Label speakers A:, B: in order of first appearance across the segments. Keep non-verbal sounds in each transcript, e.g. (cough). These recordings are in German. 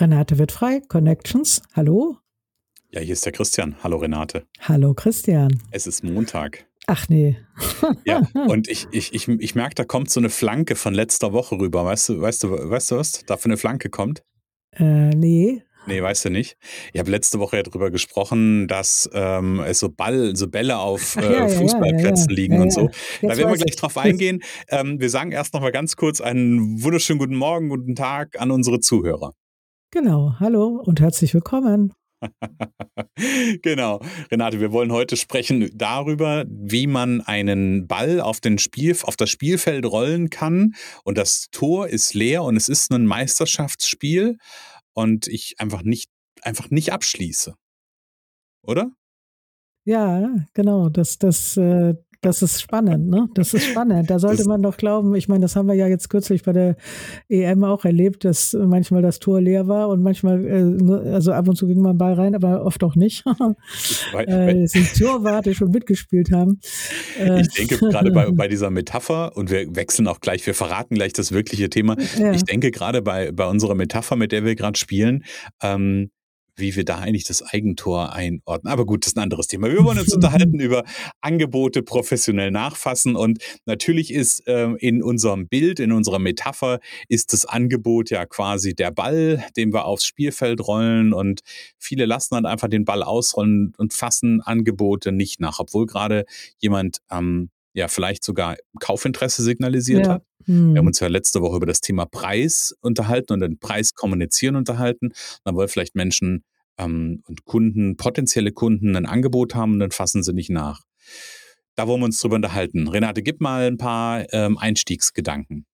A: Renate wird frei, Connections. Hallo.
B: Ja, hier ist der Christian. Hallo Renate.
A: Hallo Christian.
B: Es ist Montag.
A: Ach nee. (laughs)
B: ja, (laughs) und ich, ich, ich, ich merke, da kommt so eine Flanke von letzter Woche rüber. Weißt du, weißt du, weißt du was da für eine Flanke kommt?
A: Äh, nee.
B: Nee, weißt du nicht. Ich habe letzte Woche ja darüber gesprochen, dass ähm, es so Ball, so Bälle auf äh, ja, Fußballplätzen ja, ja, liegen und so. Da werden wir gleich drauf eingehen. Ähm, wir sagen erst noch mal ganz kurz einen wunderschönen guten Morgen, guten Tag an unsere Zuhörer.
A: Genau, hallo und herzlich willkommen. (laughs)
B: genau, Renate, wir wollen heute sprechen darüber, wie man einen Ball auf, den Spiel, auf das Spielfeld rollen kann. Und das Tor ist leer und es ist ein Meisterschaftsspiel und ich einfach nicht, einfach nicht abschließe. Oder?
A: Ja, genau. Das, das, äh, das ist spannend, ne? Das ist spannend. Da sollte man doch glauben, ich meine, das haben wir ja jetzt kürzlich bei der EM auch erlebt, dass manchmal das Tor leer war und manchmal, äh, also ab und zu ging man Ball rein, aber oft auch nicht. (laughs) äh, es sind Torwarte schon mitgespielt haben.
B: Äh, ich denke gerade bei, (laughs) bei dieser Metapher, und wir wechseln auch gleich, wir verraten gleich das wirkliche Thema. Ja. Ich denke gerade bei, bei unserer Metapher, mit der wir gerade spielen, ähm, wie wir da eigentlich das Eigentor einordnen. Aber gut, das ist ein anderes Thema. Wir wollen uns unterhalten (laughs) über Angebote professionell nachfassen. Und natürlich ist äh, in unserem Bild, in unserer Metapher, ist das Angebot ja quasi der Ball, den wir aufs Spielfeld rollen. Und viele lassen dann einfach den Ball ausrollen und fassen Angebote nicht nach, obwohl gerade jemand ähm, ja vielleicht sogar Kaufinteresse signalisiert ja. hat. Wir haben hm. uns ja letzte Woche über das Thema Preis unterhalten und den Preis kommunizieren unterhalten. Dann wollen vielleicht Menschen ähm, und Kunden, potenzielle Kunden ein Angebot haben und dann fassen sie nicht nach. Da wollen wir uns drüber unterhalten. Renate, gib mal ein paar ähm, Einstiegsgedanken.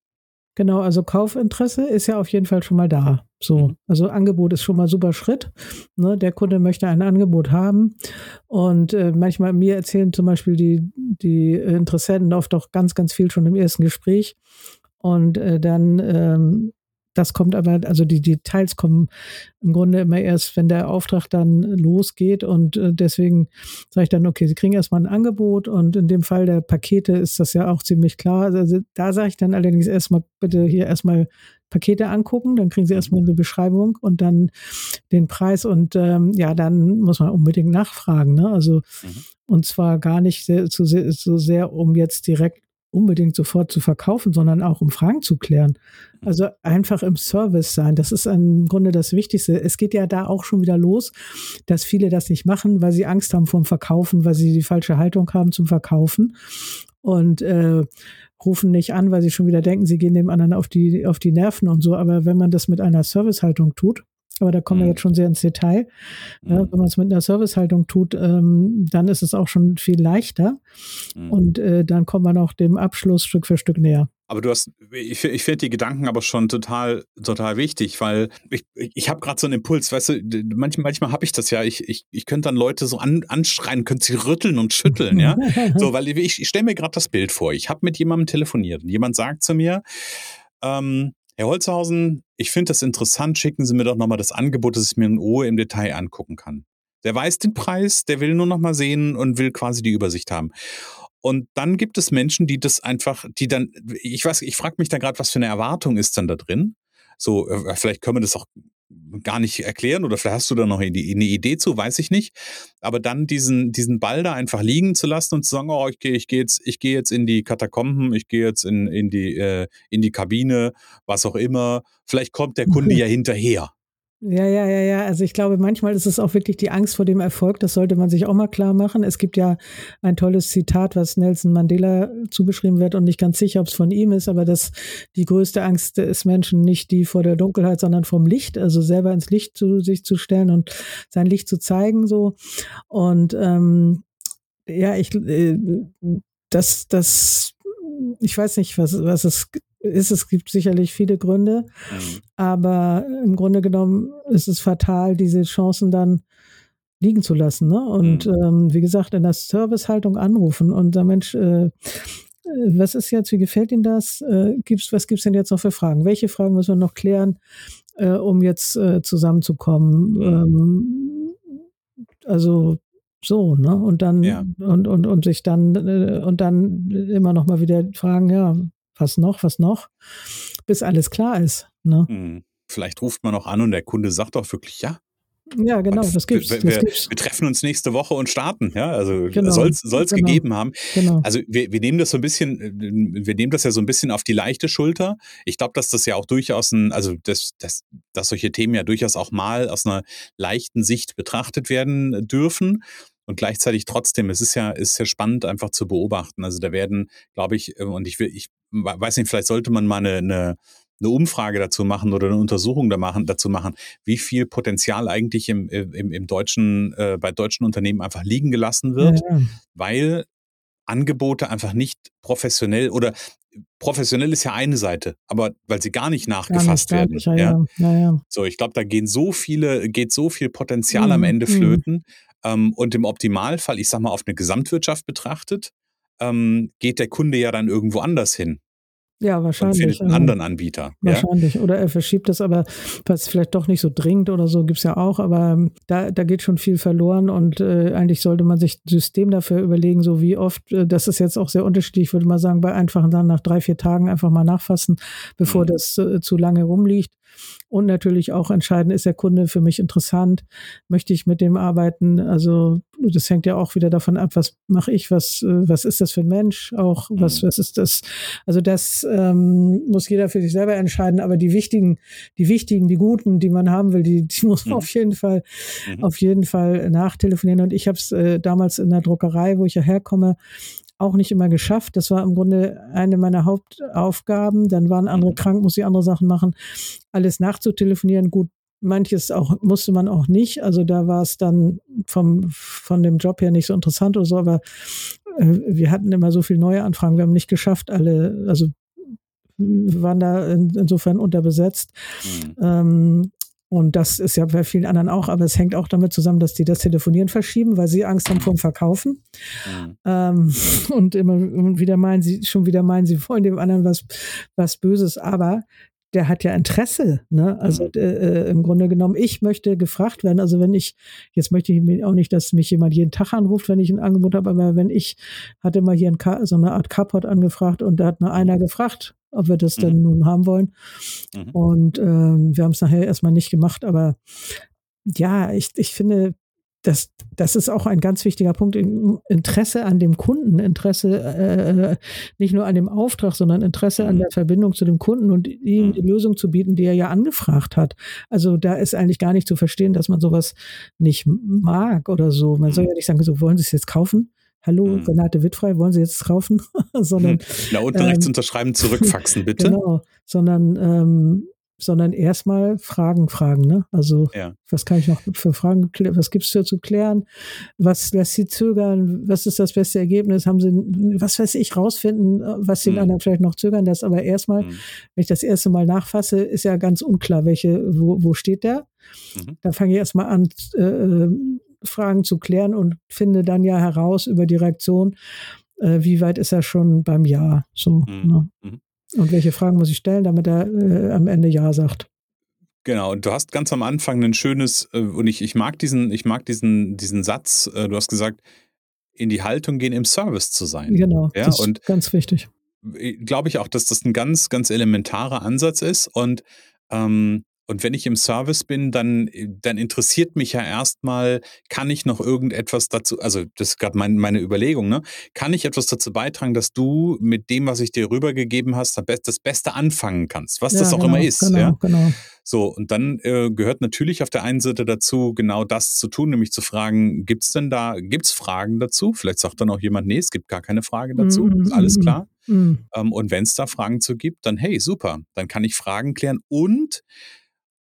A: Genau, also Kaufinteresse ist ja auf jeden Fall schon mal da. So, mhm. also Angebot ist schon mal super Schritt. Ne? Der Kunde möchte ein Angebot haben. Und äh, manchmal mir erzählen zum Beispiel die, die Interessenten oft auch ganz, ganz viel schon im ersten Gespräch. Und äh, dann ähm, das kommt aber, also die Details kommen im Grunde immer erst, wenn der Auftrag dann losgeht. Und äh, deswegen sage ich dann, okay, Sie kriegen erstmal ein Angebot und in dem Fall der Pakete ist das ja auch ziemlich klar. Also da sage ich dann allerdings erstmal, bitte hier erstmal Pakete angucken, dann kriegen Sie erstmal eine Beschreibung und dann den Preis und ähm, ja, dann muss man unbedingt nachfragen. Ne? Also mhm. und zwar gar nicht sehr, so, sehr, so sehr, um jetzt direkt unbedingt sofort zu verkaufen, sondern auch um Fragen zu klären. Also einfach im Service sein. Das ist im Grunde das Wichtigste. Es geht ja da auch schon wieder los, dass viele das nicht machen, weil sie Angst haben vor dem Verkaufen, weil sie die falsche Haltung haben zum Verkaufen und äh, rufen nicht an, weil sie schon wieder denken, sie gehen dem anderen auf die, auf die Nerven und so. Aber wenn man das mit einer Servicehaltung tut, aber da kommen wir mhm. jetzt schon sehr ins Detail. Ja, mhm. wenn man es mit einer Servicehaltung tut, ähm, dann ist es auch schon viel leichter. Mhm. Und äh, dann kommt man auch dem Abschluss Stück für Stück näher.
B: Aber du hast, ich, ich finde die Gedanken aber schon total, total wichtig, weil ich, ich habe gerade so einen Impuls, weißt du, manchmal, manchmal habe ich das ja, ich, ich, ich könnte dann Leute so an, anschreien, könnte sie rütteln und schütteln, ja. so, (laughs) weil ich, ich stelle mir gerade das Bild vor. Ich habe mit jemandem telefoniert und jemand sagt zu mir, ähm, Herr Holzhausen, ich finde das interessant, schicken Sie mir doch nochmal das Angebot, dass ich mir in Ruhe im Detail angucken kann. Der weiß den Preis, der will nur nochmal sehen und will quasi die Übersicht haben. Und dann gibt es Menschen, die das einfach, die dann, ich weiß, ich frage mich da gerade, was für eine Erwartung ist dann da drin? So, äh, vielleicht können wir das auch gar nicht erklären oder vielleicht hast du da noch eine, Idee zu, weiß ich nicht. Aber dann diesen, diesen Ball da einfach liegen zu lassen und zu sagen, oh, ich gehe ich geh jetzt, ich gehe jetzt in die Katakomben, ich gehe jetzt in, in, die, äh, in die Kabine, was auch immer. Vielleicht kommt der Kunde mhm. ja hinterher.
A: Ja, ja, ja, ja. Also ich glaube, manchmal ist es auch wirklich die Angst vor dem Erfolg. Das sollte man sich auch mal klar machen. Es gibt ja ein tolles Zitat, was Nelson Mandela zugeschrieben wird und nicht ganz sicher, ob es von ihm ist, aber dass die größte Angst des Menschen nicht die vor der Dunkelheit, sondern vom Licht, also selber ins Licht zu sich zu stellen und sein Licht zu zeigen, so. Und ähm, ja, ich, äh, das, das, ich weiß nicht, was, was es ist, es gibt sicherlich viele Gründe, mhm. aber im Grunde genommen ist es fatal, diese Chancen dann liegen zu lassen. Ne? Und mhm. ähm, wie gesagt, in der Servicehaltung anrufen und der Mensch, äh, äh, was ist jetzt, wie gefällt Ihnen das? Äh, gibt's, was gibt es denn jetzt noch für Fragen? Welche Fragen müssen wir noch klären, äh, um jetzt äh, zusammenzukommen? Mhm. Ähm, also so, ne? Und dann ja. und, und, und sich dann äh, und dann immer noch mal wieder fragen, ja, was noch, was noch, bis alles klar ist. Ne? Hm.
B: Vielleicht ruft man auch an und der Kunde sagt auch wirklich, ja.
A: Ja, genau, das gibt's.
B: Wir,
A: wir,
B: wir treffen uns nächste Woche und starten, ja. Also genau, soll es genau. gegeben haben. Genau. Also wir, wir nehmen das so ein bisschen, wir nehmen das ja so ein bisschen auf die leichte Schulter. Ich glaube, dass das ja auch durchaus ein, also dass, dass, dass solche Themen ja durchaus auch mal aus einer leichten Sicht betrachtet werden dürfen und gleichzeitig trotzdem, es ist ja, ist ja spannend einfach zu beobachten. Also da werden, glaube ich, äh, und ich will, ich weiß nicht, vielleicht sollte man mal eine, eine, eine Umfrage dazu machen oder eine Untersuchung da machen, dazu machen, wie viel Potenzial eigentlich im, im, im deutschen, äh, bei deutschen Unternehmen einfach liegen gelassen wird, ja, ja. weil Angebote einfach nicht professionell oder professionell ist ja eine Seite, aber weil sie gar nicht nachgefasst gar nicht, werden. Ja, ja. So, ich glaube, da gehen so viele, geht so viel Potenzial mhm. am Ende mhm. flöten. Ähm, und im Optimalfall, ich sag mal, auf eine Gesamtwirtschaft betrachtet, ähm, geht der Kunde ja dann irgendwo anders hin.
A: Ja, wahrscheinlich. Und findet
B: einen anderen Anbieter.
A: Wahrscheinlich. Ja? Oder er verschiebt das, aber was vielleicht doch nicht so dringend oder so, gibt's ja auch. Aber ähm, da, da geht schon viel verloren und äh, eigentlich sollte man sich ein System dafür überlegen, so wie oft, äh, das ist jetzt auch sehr unterschiedlich, ich würde mal sagen, bei einfachen dann nach drei, vier Tagen einfach mal nachfassen, bevor mhm. das äh, zu lange rumliegt. Und natürlich auch entscheiden, ist der Kunde für mich interessant? Möchte ich mit dem arbeiten? Also das hängt ja auch wieder davon ab, was mache ich, was, äh, was ist das für ein Mensch auch, was, mhm. was ist das? Also das ähm, muss jeder für sich selber entscheiden, aber die wichtigen, die wichtigen, die guten, die man haben will, die, die muss man mhm. auf jeden Fall, mhm. auf jeden Fall nachtelefonieren. Und ich habe es äh, damals in der Druckerei, wo ich ja herkomme, auch nicht immer geschafft. Das war im Grunde eine meiner Hauptaufgaben. Dann waren andere mhm. krank, muss ich andere Sachen machen. Alles nachzutelefonieren, gut. Manches auch musste man auch nicht. Also da war es dann vom, von dem Job her nicht so interessant oder so, aber äh, wir hatten immer so viele neue Anfragen. Wir haben nicht geschafft, alle, also waren da in, insofern unterbesetzt. Mhm. Ähm, und das ist ja bei vielen anderen auch, aber es hängt auch damit zusammen, dass die das Telefonieren verschieben, weil sie Angst haben vor dem Verkaufen. Mhm. Ähm, und immer und wieder meinen sie, schon wieder meinen, sie wollen dem anderen was, was Böses, aber der hat ja Interesse, ne? Also mhm. äh, äh, im Grunde genommen, ich möchte gefragt werden. Also wenn ich, jetzt möchte ich auch nicht, dass mich jemand jeden Tag anruft, wenn ich ein Angebot habe, aber wenn ich hatte mal hier ein, so eine Art Carport angefragt und da hat nur einer gefragt, ob wir das mhm. denn nun haben wollen. Mhm. Und ähm, wir haben es nachher erstmal nicht gemacht, aber ja, ich, ich finde, das, das ist auch ein ganz wichtiger Punkt. Interesse an dem Kunden, Interesse äh, nicht nur an dem Auftrag, sondern Interesse an mhm. der Verbindung zu dem Kunden und ihm mhm. die Lösung zu bieten, die er ja angefragt hat. Also da ist eigentlich gar nicht zu verstehen, dass man sowas nicht mag oder so. Man soll ja nicht sagen, so wollen Sie es jetzt kaufen? Hallo, hm. Renate Wittfrei, wollen Sie jetzt kaufen? (laughs) sondern,
B: Na, unten ähm, rechts unterschreiben, (laughs) zurückfaxen, bitte.
A: Genau, sondern, ähm, sondern erstmal Fragen fragen. Ne? Also, ja. was kann ich noch für Fragen, was gibt es hier zu klären? Was lässt Sie zögern? Was ist das beste Ergebnis? Haben Sie, was weiß ich, rausfinden, was den hm. anderen vielleicht noch zögern lässt? Aber erstmal, hm. wenn ich das erste Mal nachfasse, ist ja ganz unklar, welche, wo, wo steht der? Mhm. Da fange ich erstmal an, äh, äh Fragen zu klären und finde dann ja heraus über die Reaktion, äh, wie weit ist er schon beim Ja. So, mhm. ne? Mhm. Und welche Fragen muss ich stellen, damit er äh, am Ende Ja sagt.
B: Genau, und du hast ganz am Anfang ein schönes, äh, und ich, ich mag diesen, ich mag diesen, diesen Satz, äh, du hast gesagt, in die Haltung gehen, im Service zu sein.
A: Genau, ja, das ist und ganz wichtig.
B: Glaube ich auch, dass das ein ganz, ganz elementarer Ansatz ist. Und ähm, Und wenn ich im Service bin, dann, dann interessiert mich ja erstmal, kann ich noch irgendetwas dazu, also das ist gerade mein, meine Überlegung, ne? Kann ich etwas dazu beitragen, dass du mit dem, was ich dir rübergegeben hast, das Beste anfangen kannst, was ja, das auch genau, immer ist. Genau, ja? genau. So, und dann äh, gehört natürlich auf der einen Seite dazu, genau das zu tun, nämlich zu fragen, gibt es denn da, gibt es Fragen dazu? Vielleicht sagt dann auch jemand, nee, es gibt gar keine Frage dazu, mm -hmm. alles klar. Mm -hmm. ähm, und wenn es da Fragen zu gibt, dann hey, super, dann kann ich Fragen klären und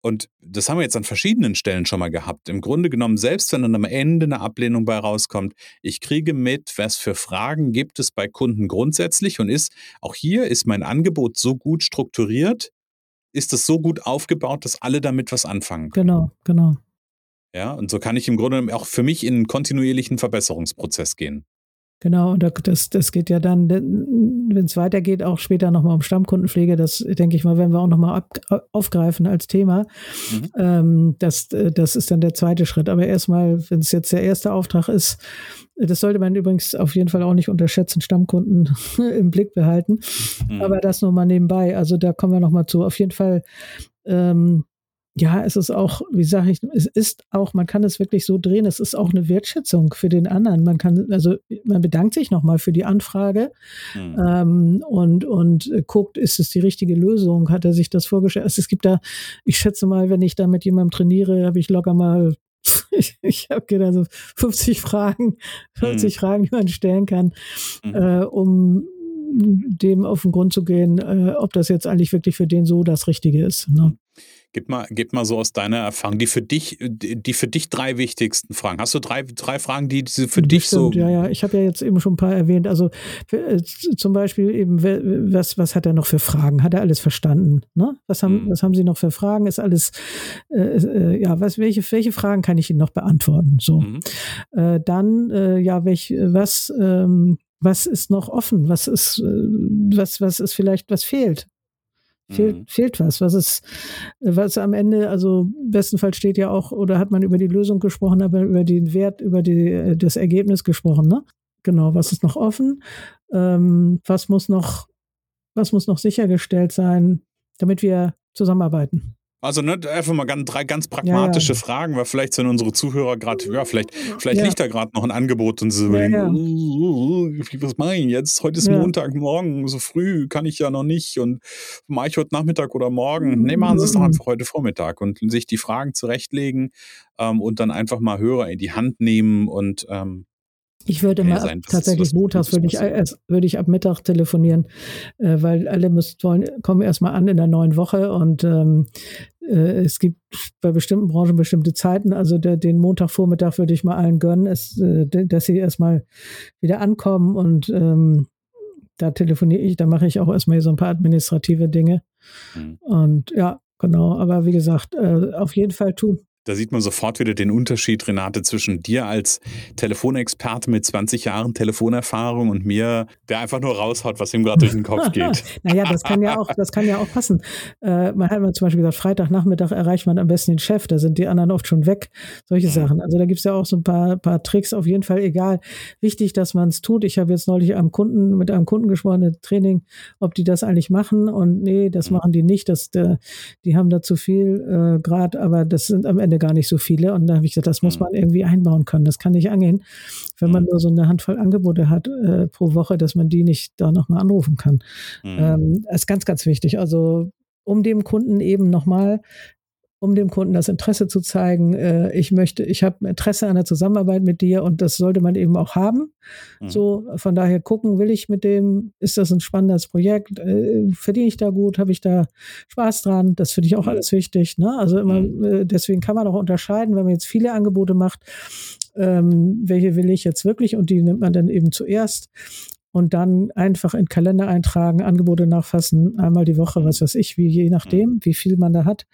B: und das haben wir jetzt an verschiedenen Stellen schon mal gehabt. Im Grunde genommen, selbst wenn dann am Ende eine Ablehnung bei rauskommt, ich kriege mit, was für Fragen gibt es bei Kunden grundsätzlich und ist, auch hier ist mein Angebot so gut strukturiert, ist es so gut aufgebaut, dass alle damit was anfangen
A: können. Genau, genau.
B: Ja, und so kann ich im Grunde auch für mich in einen kontinuierlichen Verbesserungsprozess gehen.
A: Genau, und das, das geht ja dann, wenn es weitergeht, auch später nochmal um Stammkundenpflege. Das denke ich mal, werden wir auch nochmal aufgreifen als Thema. Mhm. Ähm, das, das ist dann der zweite Schritt. Aber erstmal, wenn es jetzt der erste Auftrag ist, das sollte man übrigens auf jeden Fall auch nicht unterschätzen, Stammkunden (laughs) im Blick behalten. Mhm. Aber das nur mal nebenbei. Also da kommen wir nochmal zu. Auf jeden Fall ähm, ja, es ist auch, wie sage ich, es ist auch, man kann es wirklich so drehen, es ist auch eine Wertschätzung für den anderen. Man kann, also man bedankt sich nochmal für die Anfrage mhm. ähm, und, und guckt, ist es die richtige Lösung? Hat er sich das vorgestellt? Also es gibt da, ich schätze mal, wenn ich da mit jemandem trainiere, habe ich locker mal (laughs) ich, ich habe gedacht, so 50 Fragen, 50 mhm. Fragen, die man stellen kann, mhm. äh, um dem auf den Grund zu gehen, äh, ob das jetzt eigentlich wirklich für den so das Richtige ist. Ne?
B: Gib mal, gib mal so aus deiner Erfahrung die für dich, die für dich drei wichtigsten Fragen. Hast du drei, drei Fragen, die für dich
A: Bestimmt, so? Ja, ja. Ich habe ja jetzt eben schon ein paar erwähnt. Also äh, zum Beispiel eben, was, was hat er noch für Fragen? Hat er alles verstanden? Ne? Was haben, hm. was haben Sie noch für Fragen? Ist alles, äh, äh, ja, was, welche, welche Fragen kann ich Ihnen noch beantworten? So. Mhm. Äh, dann, äh, ja, welch, was, ähm, was ist noch offen? Was ist, äh, was, was ist vielleicht, was fehlt? Fehlt, mhm. fehlt was. Was ist, was am Ende, also bestenfalls steht ja auch, oder hat man über die Lösung gesprochen, aber über den Wert, über die, äh, das Ergebnis gesprochen, ne? Genau, was ist noch offen? Ähm, was muss noch, was muss noch sichergestellt sein, damit wir zusammenarbeiten?
B: Also ne, einfach mal ganz, drei ganz pragmatische ja, ja. Fragen, weil vielleicht sind unsere Zuhörer gerade, ja, vielleicht, vielleicht ja. liegt da gerade noch ein Angebot und sie überlegen, uh, uh, uh, was mache ich jetzt? Heute ist Montag, morgen, so früh kann ich ja noch nicht und mache ich heute Nachmittag oder morgen? Nee, machen Sie es doch einfach heute Vormittag und sich die Fragen zurechtlegen ähm, und dann einfach mal Hörer in die Hand nehmen und ähm,
A: ich würde mal ab, tatsächlich montags würde ich, würde ich ab Mittag telefonieren, äh, weil alle müssen, wollen, kommen erstmal an in der neuen Woche und ähm, äh, es gibt bei bestimmten Branchen bestimmte Zeiten. Also der, den Montagvormittag würde ich mal allen gönnen, es, äh, dass sie erstmal wieder ankommen und ähm, da telefoniere ich, da mache ich auch erstmal so ein paar administrative Dinge. Mhm. Und ja, genau. Aber wie gesagt, äh, auf jeden Fall tun,
B: da sieht man sofort wieder den Unterschied, Renate, zwischen dir als Telefonexperte mit 20 Jahren Telefonerfahrung und mir, der einfach nur raushaut, was ihm gerade durch den Kopf (laughs) geht. (laughs)
A: naja, das kann ja auch, das kann ja auch passen. Äh, man hat mal zum Beispiel gesagt, Freitagnachmittag erreicht man am besten den Chef, da sind die anderen oft schon weg. Solche mhm. Sachen. Also da gibt es ja auch so ein paar, paar Tricks, auf jeden Fall egal. Wichtig, dass man es tut. Ich habe jetzt neulich einem Kunden, mit einem Kunden gesprochen, ein Training, ob die das eigentlich machen. Und nee, das mhm. machen die nicht. Das, der, die haben da zu viel äh, Grad, aber das sind am Ende Ende gar nicht so viele. Und da habe ich gesagt, das muss mhm. man irgendwie einbauen können. Das kann nicht angehen, wenn man mhm. nur so eine Handvoll Angebote hat äh, pro Woche, dass man die nicht da nochmal anrufen kann. Mhm. Ähm, das ist ganz, ganz wichtig. Also um dem Kunden eben nochmal um dem Kunden das Interesse zu zeigen, äh, ich möchte, ich habe Interesse an der Zusammenarbeit mit dir und das sollte man eben auch haben. Mhm. So, von daher gucken, will ich mit dem, ist das ein spannendes Projekt, äh, verdiene ich da gut, habe ich da Spaß dran, das finde ich auch mhm. alles wichtig. Ne? Also immer, mhm. äh, deswegen kann man auch unterscheiden, wenn man jetzt viele Angebote macht, ähm, welche will ich jetzt wirklich und die nimmt man dann eben zuerst und dann einfach in Kalender eintragen, Angebote nachfassen, einmal die Woche, was weiß ich, wie je nachdem, mhm. wie viel man da hat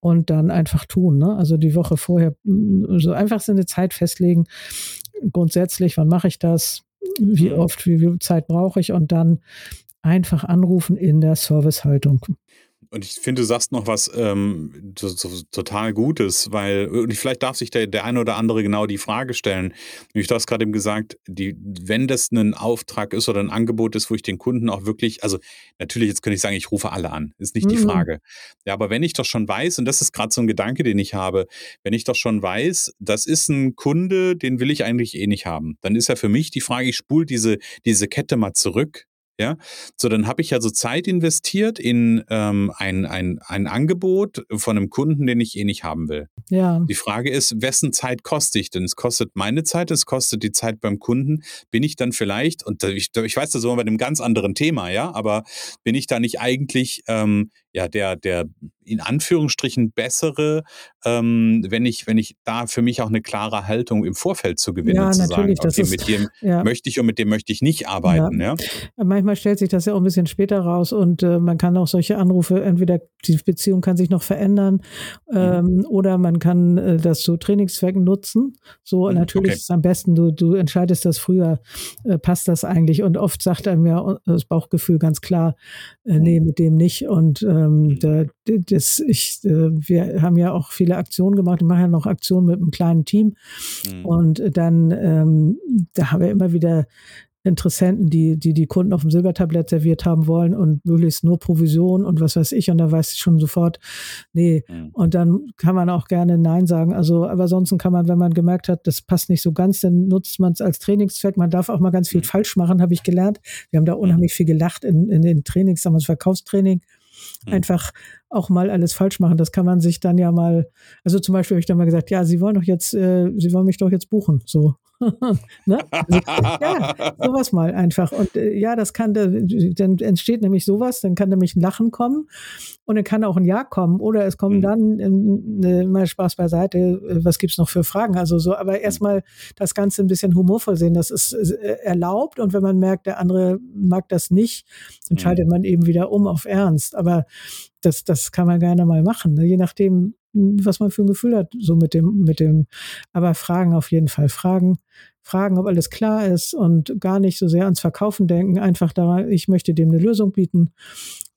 A: und dann einfach tun. Ne? Also die Woche vorher mm, so einfach so eine Zeit festlegen. Grundsätzlich, wann mache ich das? Wie oft, wie viel Zeit brauche ich? Und dann einfach anrufen in der Servicehaltung.
B: Und ich finde, du sagst noch was ähm, so, so, total Gutes, weil und vielleicht darf sich der, der eine oder andere genau die Frage stellen. Du hast gerade eben gesagt, die, wenn das ein Auftrag ist oder ein Angebot ist, wo ich den Kunden auch wirklich, also natürlich, jetzt könnte ich sagen, ich rufe alle an, ist nicht mhm. die Frage. Ja, aber wenn ich doch schon weiß, und das ist gerade so ein Gedanke, den ich habe, wenn ich doch schon weiß, das ist ein Kunde, den will ich eigentlich eh nicht haben, dann ist ja für mich die Frage, ich spule diese, diese Kette mal zurück ja, so dann habe ich also Zeit investiert in ähm, ein, ein, ein Angebot von einem Kunden, den ich eh nicht haben will.
A: Ja.
B: Die Frage ist, wessen Zeit koste ich denn? Es kostet meine Zeit, es kostet die Zeit beim Kunden. Bin ich dann vielleicht, und ich, ich weiß, das ist bei einem ganz anderen Thema, ja, aber bin ich da nicht eigentlich ähm, ja der, der in Anführungsstrichen bessere, ähm, wenn ich, wenn ich da für mich auch eine klare Haltung im Vorfeld zu gewinnen,
A: ja,
B: zu
A: natürlich,
B: sagen,
A: okay, ist,
B: mit dem (laughs) ja. möchte ich und mit dem möchte ich nicht arbeiten. Ja.
A: ja. Manchmal stellt sich das ja auch ein bisschen später raus und äh, man kann auch solche Anrufe, entweder die Beziehung kann sich noch verändern mhm. ähm, mhm. oder man kann äh, das zu Trainingszwecken nutzen. So mhm, natürlich okay. ist es am besten, du, du entscheidest das früher, äh, passt das eigentlich und oft sagt einem ja das Bauchgefühl ganz klar, äh, nee, mit dem nicht und ähm, mhm. da, das, ich, äh, wir haben ja auch viele Aktionen gemacht. Wir machen ja noch Aktionen mit einem kleinen Team. Mhm. Und dann, ähm, da haben wir immer wieder Interessenten, die, die die Kunden auf dem Silbertablett serviert haben wollen und möglichst nur Provision und was weiß ich. Und da weiß ich schon sofort, nee. Mhm. Und dann kann man auch gerne Nein sagen. Also, aber ansonsten kann man, wenn man gemerkt hat, das passt nicht so ganz, dann nutzt man es als Trainingszweck. Man darf auch mal ganz viel mhm. falsch machen, habe ich gelernt. Wir haben da unheimlich viel gelacht in, in den Trainings, damals Verkaufstraining. Einfach auch mal alles falsch machen. Das kann man sich dann ja mal, also zum Beispiel habe ich dann mal gesagt, ja, Sie wollen doch jetzt, äh, Sie wollen mich doch jetzt buchen. So. (laughs) ne? also, ja, sowas mal einfach. Und äh, ja, das kann, dann entsteht nämlich sowas, dann kann nämlich ein Lachen kommen und dann kann auch ein Ja kommen oder es kommen mhm. dann äh, mal Spaß beiseite, äh, was gibt's noch für Fragen? Also so, aber mhm. erstmal das Ganze ein bisschen humorvoll sehen, das ist äh, erlaubt und wenn man merkt, der andere mag das nicht, dann schaltet mhm. man eben wieder um auf Ernst. Aber das, das kann man gerne mal machen, ne? je nachdem, was man für ein Gefühl hat, so mit dem, mit dem, aber Fragen auf jeden Fall. Fragen, fragen, ob alles klar ist und gar nicht so sehr ans Verkaufen denken, einfach da, ich möchte dem eine Lösung bieten.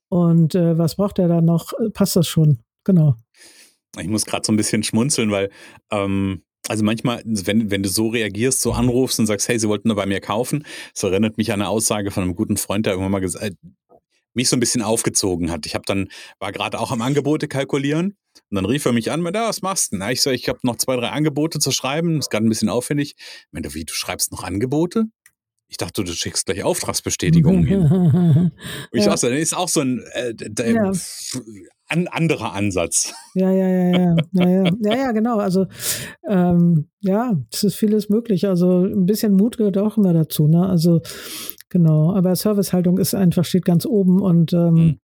A: Und äh, was braucht er da noch? Passt das schon? Genau.
B: Ich muss gerade so ein bisschen schmunzeln, weil ähm, also manchmal, wenn, wenn du so reagierst, so anrufst und sagst, hey, sie wollten nur bei mir kaufen, das erinnert mich an eine Aussage von einem guten Freund, der irgendwann mal gesagt, äh, mich so ein bisschen aufgezogen hat. Ich habe dann, war gerade auch am Angebote kalkulieren und dann rief er mich an, meinte, ja, was machst du denn? Ich sage, ich habe noch zwei, drei Angebote zu schreiben, ist gerade ein bisschen aufwendig. Ich meinte, wie, du schreibst noch Angebote? Ich dachte, du schickst gleich Auftragsbestätigungen hin. (laughs) Und ich ja. dachte, das ist auch so ein äh, ja. an, anderer Ansatz.
A: Ja, ja, ja, ja. Ja, ja, ja, ja genau. Also ähm, ja, es ist vieles möglich. Also ein bisschen Mut gehört auch immer dazu. Ne? Also Genau, aber Servicehaltung ist einfach, steht ganz oben und ähm, mhm.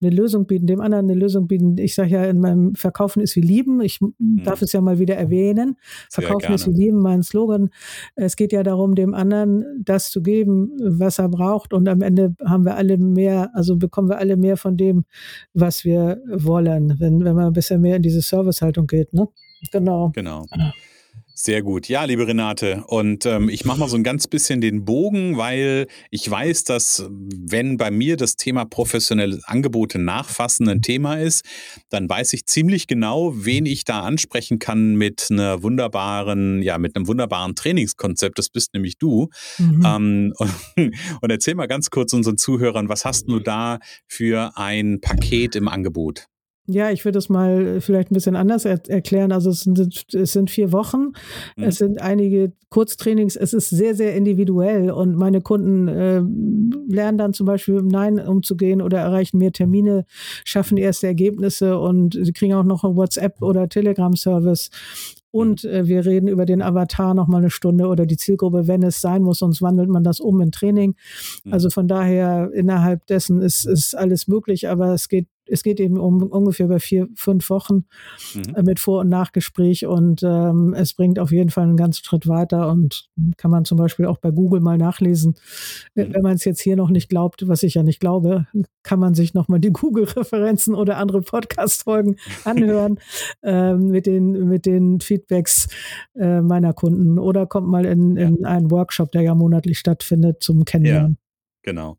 A: eine Lösung bieten, dem anderen eine Lösung bieten. Ich sage ja in meinem Verkaufen ist wie lieben. Ich mhm. darf es ja mal wieder erwähnen. Verkaufen ist wie lieben, mein Slogan. Es geht ja darum, dem anderen das zu geben, was er braucht. Und am Ende haben wir alle mehr, also bekommen wir alle mehr von dem, was wir wollen, wenn, wenn man ein bisschen mehr in diese Servicehaltung geht. Ne?
B: Genau. Genau. Sehr gut. Ja, liebe Renate. Und ähm, ich mache mal so ein ganz bisschen den Bogen, weil ich weiß, dass wenn bei mir das Thema professionelle Angebote nachfassen ein Thema ist, dann weiß ich ziemlich genau, wen ich da ansprechen kann mit einer wunderbaren, ja, mit einem wunderbaren Trainingskonzept. Das bist nämlich du. Mhm. Ähm, und, (laughs) und erzähl mal ganz kurz unseren Zuhörern, was hast du da für ein Paket im Angebot?
A: Ja, ich würde es mal vielleicht ein bisschen anders er erklären. Also es sind, es sind vier Wochen, mhm. es sind einige Kurztrainings, es ist sehr, sehr individuell und meine Kunden äh, lernen dann zum Beispiel mit Nein umzugehen oder erreichen mehr Termine, schaffen erste Ergebnisse und sie kriegen auch noch einen WhatsApp- oder Telegram-Service. Und äh, wir reden über den Avatar noch mal eine Stunde oder die Zielgruppe, wenn es sein muss, sonst wandelt man das um in Training. Mhm. Also von daher innerhalb dessen ist, ist alles möglich, aber es geht es geht eben um ungefähr bei vier, fünf Wochen mhm. Äh, mit Vor- und Nachgespräch und ähm, es bringt auf jeden Fall einen ganzen Schritt weiter und kann man zum Beispiel auch bei Google mal nachlesen. Äh, mhm. Wenn man es jetzt hier noch nicht glaubt, was ich ja nicht glaube, kann man sich nochmal die (laughs) Google-Referenzen oder andere Podcast-Folgen anhören (laughs) äh, mit, den, mit den Feedbacks äh, meiner Kunden oder kommt mal in, in einen Workshop, der ja monatlich stattfindet, zum Kennenlernen.
B: Genau.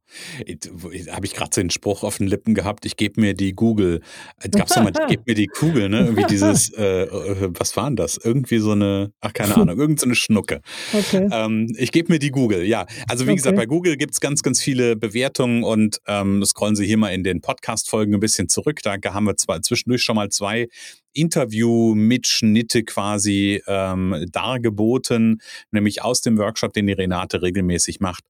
B: Habe ich gerade so den Spruch auf den Lippen gehabt, ich gebe mir die Google. Äh, gab's doch mal, ich gebe (laughs) mir die Kugel, ne? Irgendwie dieses, (laughs) äh, äh, was war denn das? Irgendwie so eine, ach keine Ahnung, irgend so eine Schnucke. Okay. Ähm, ich gebe mir die Google, ja. Also wie okay. gesagt, bei Google gibt es ganz, ganz viele Bewertungen und ähm, scrollen Sie hier mal in den Podcast-Folgen ein bisschen zurück. Da haben wir zwar zwischendurch schon mal zwei Interview-Mitschnitte quasi ähm, dargeboten, nämlich aus dem Workshop, den die Renate regelmäßig macht.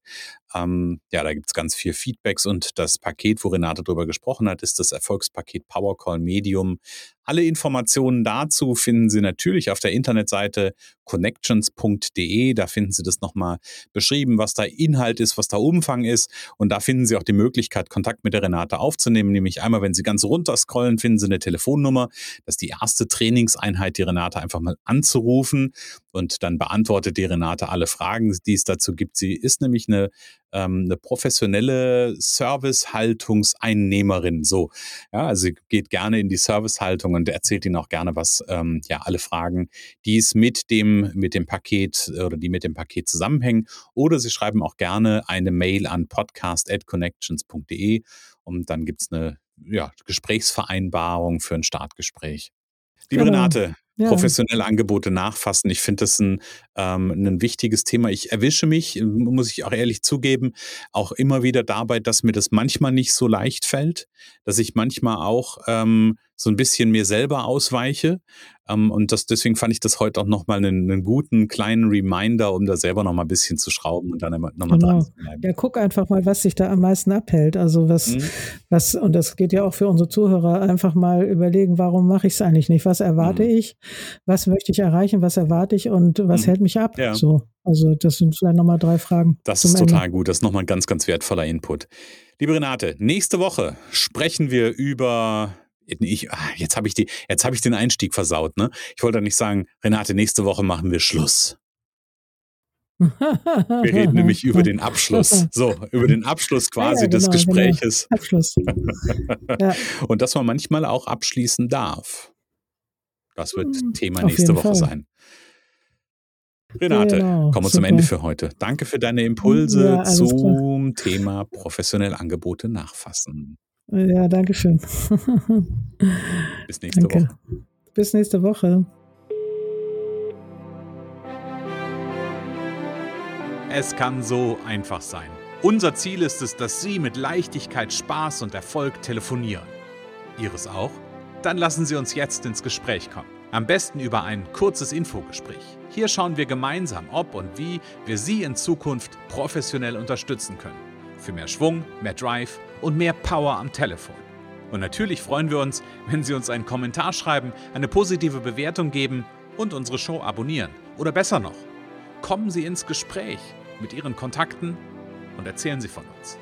B: Ähm, ja, da gibt es ganz viel Feedbacks und das Paket, wo Renate drüber gesprochen hat, ist das Erfolgspaket Powercall Medium. Alle Informationen dazu finden Sie natürlich auf der Internetseite connections.de. Da finden Sie das nochmal beschrieben, was da Inhalt ist, was da Umfang ist. Und da finden Sie auch die Möglichkeit, Kontakt mit der Renate aufzunehmen. Nämlich einmal, wenn Sie ganz runter scrollen, finden Sie eine Telefonnummer. Das ist die erste Trainingseinheit, die Renate einfach mal anzurufen. Und dann beantwortet die Renate alle Fragen, die es dazu gibt. Sie ist nämlich eine ähm, eine professionelle Servicehaltungseinnehmerin. So, ja, also sie geht gerne in die Servicehaltung und erzählt ihnen auch gerne was, ähm, ja, alle Fragen, die es mit dem, mit dem Paket oder die mit dem Paket zusammenhängen. Oder sie schreiben auch gerne eine Mail an podcast.connections.de und dann gibt es eine ja, Gesprächsvereinbarung für ein Startgespräch. Liebe genau. Renate, ja. professionelle Angebote nachfassen. Ich finde das ein, ähm, ein wichtiges Thema. Ich erwische mich, muss ich auch ehrlich zugeben, auch immer wieder dabei, dass mir das manchmal nicht so leicht fällt, dass ich manchmal auch ähm, so ein bisschen mir selber ausweiche. Ähm, und das, deswegen fand ich das heute auch nochmal einen, einen guten kleinen Reminder, um da selber nochmal ein bisschen zu schrauben und dann nochmal genau. dran zu
A: bleiben. Ja, guck einfach mal, was sich da am meisten abhält. Also was, mhm. was, und das geht ja auch für unsere Zuhörer, einfach mal überlegen, warum mache ich es eigentlich nicht? Was erwarte mhm. ich? Was möchte ich erreichen? Was erwarte ich und was mhm. hält mich ab? Ja. So. Also das sind vielleicht nochmal drei Fragen.
B: Das ist total Ende. gut. Das ist nochmal ein ganz, ganz wertvoller Input. Liebe Renate, nächste Woche sprechen wir über ich, ah, jetzt habe ich die, jetzt habe ich den Einstieg versaut, ne? Ich wollte nicht sagen, Renate, nächste Woche machen wir Schluss. Wir reden nämlich über den Abschluss. So, über den Abschluss quasi ja, ja, genau, des genau. Gespräches. Genau. Abschluss. (laughs) ja. Und dass man manchmal auch abschließen darf. Das wird hm, Thema nächste Woche Fall. sein. Renate, genau, kommen wir zum Ende für heute. Danke für deine Impulse zum klar. Thema professionelle Angebote nachfassen.
A: Ja, danke schön.
B: Bis nächste danke. Woche.
A: Bis nächste Woche.
B: Es kann so einfach sein. Unser Ziel ist es, dass Sie mit Leichtigkeit, Spaß und Erfolg telefonieren. Ihres auch? Dann lassen Sie uns jetzt ins Gespräch kommen. Am besten über ein kurzes Infogespräch. Hier schauen wir gemeinsam, ob und wie wir Sie in Zukunft professionell unterstützen können. Für mehr Schwung, mehr Drive und mehr Power am Telefon. Und natürlich freuen wir uns, wenn Sie uns einen Kommentar schreiben, eine positive Bewertung geben und unsere Show abonnieren. Oder besser noch, kommen Sie ins Gespräch mit Ihren Kontakten und erzählen Sie von uns.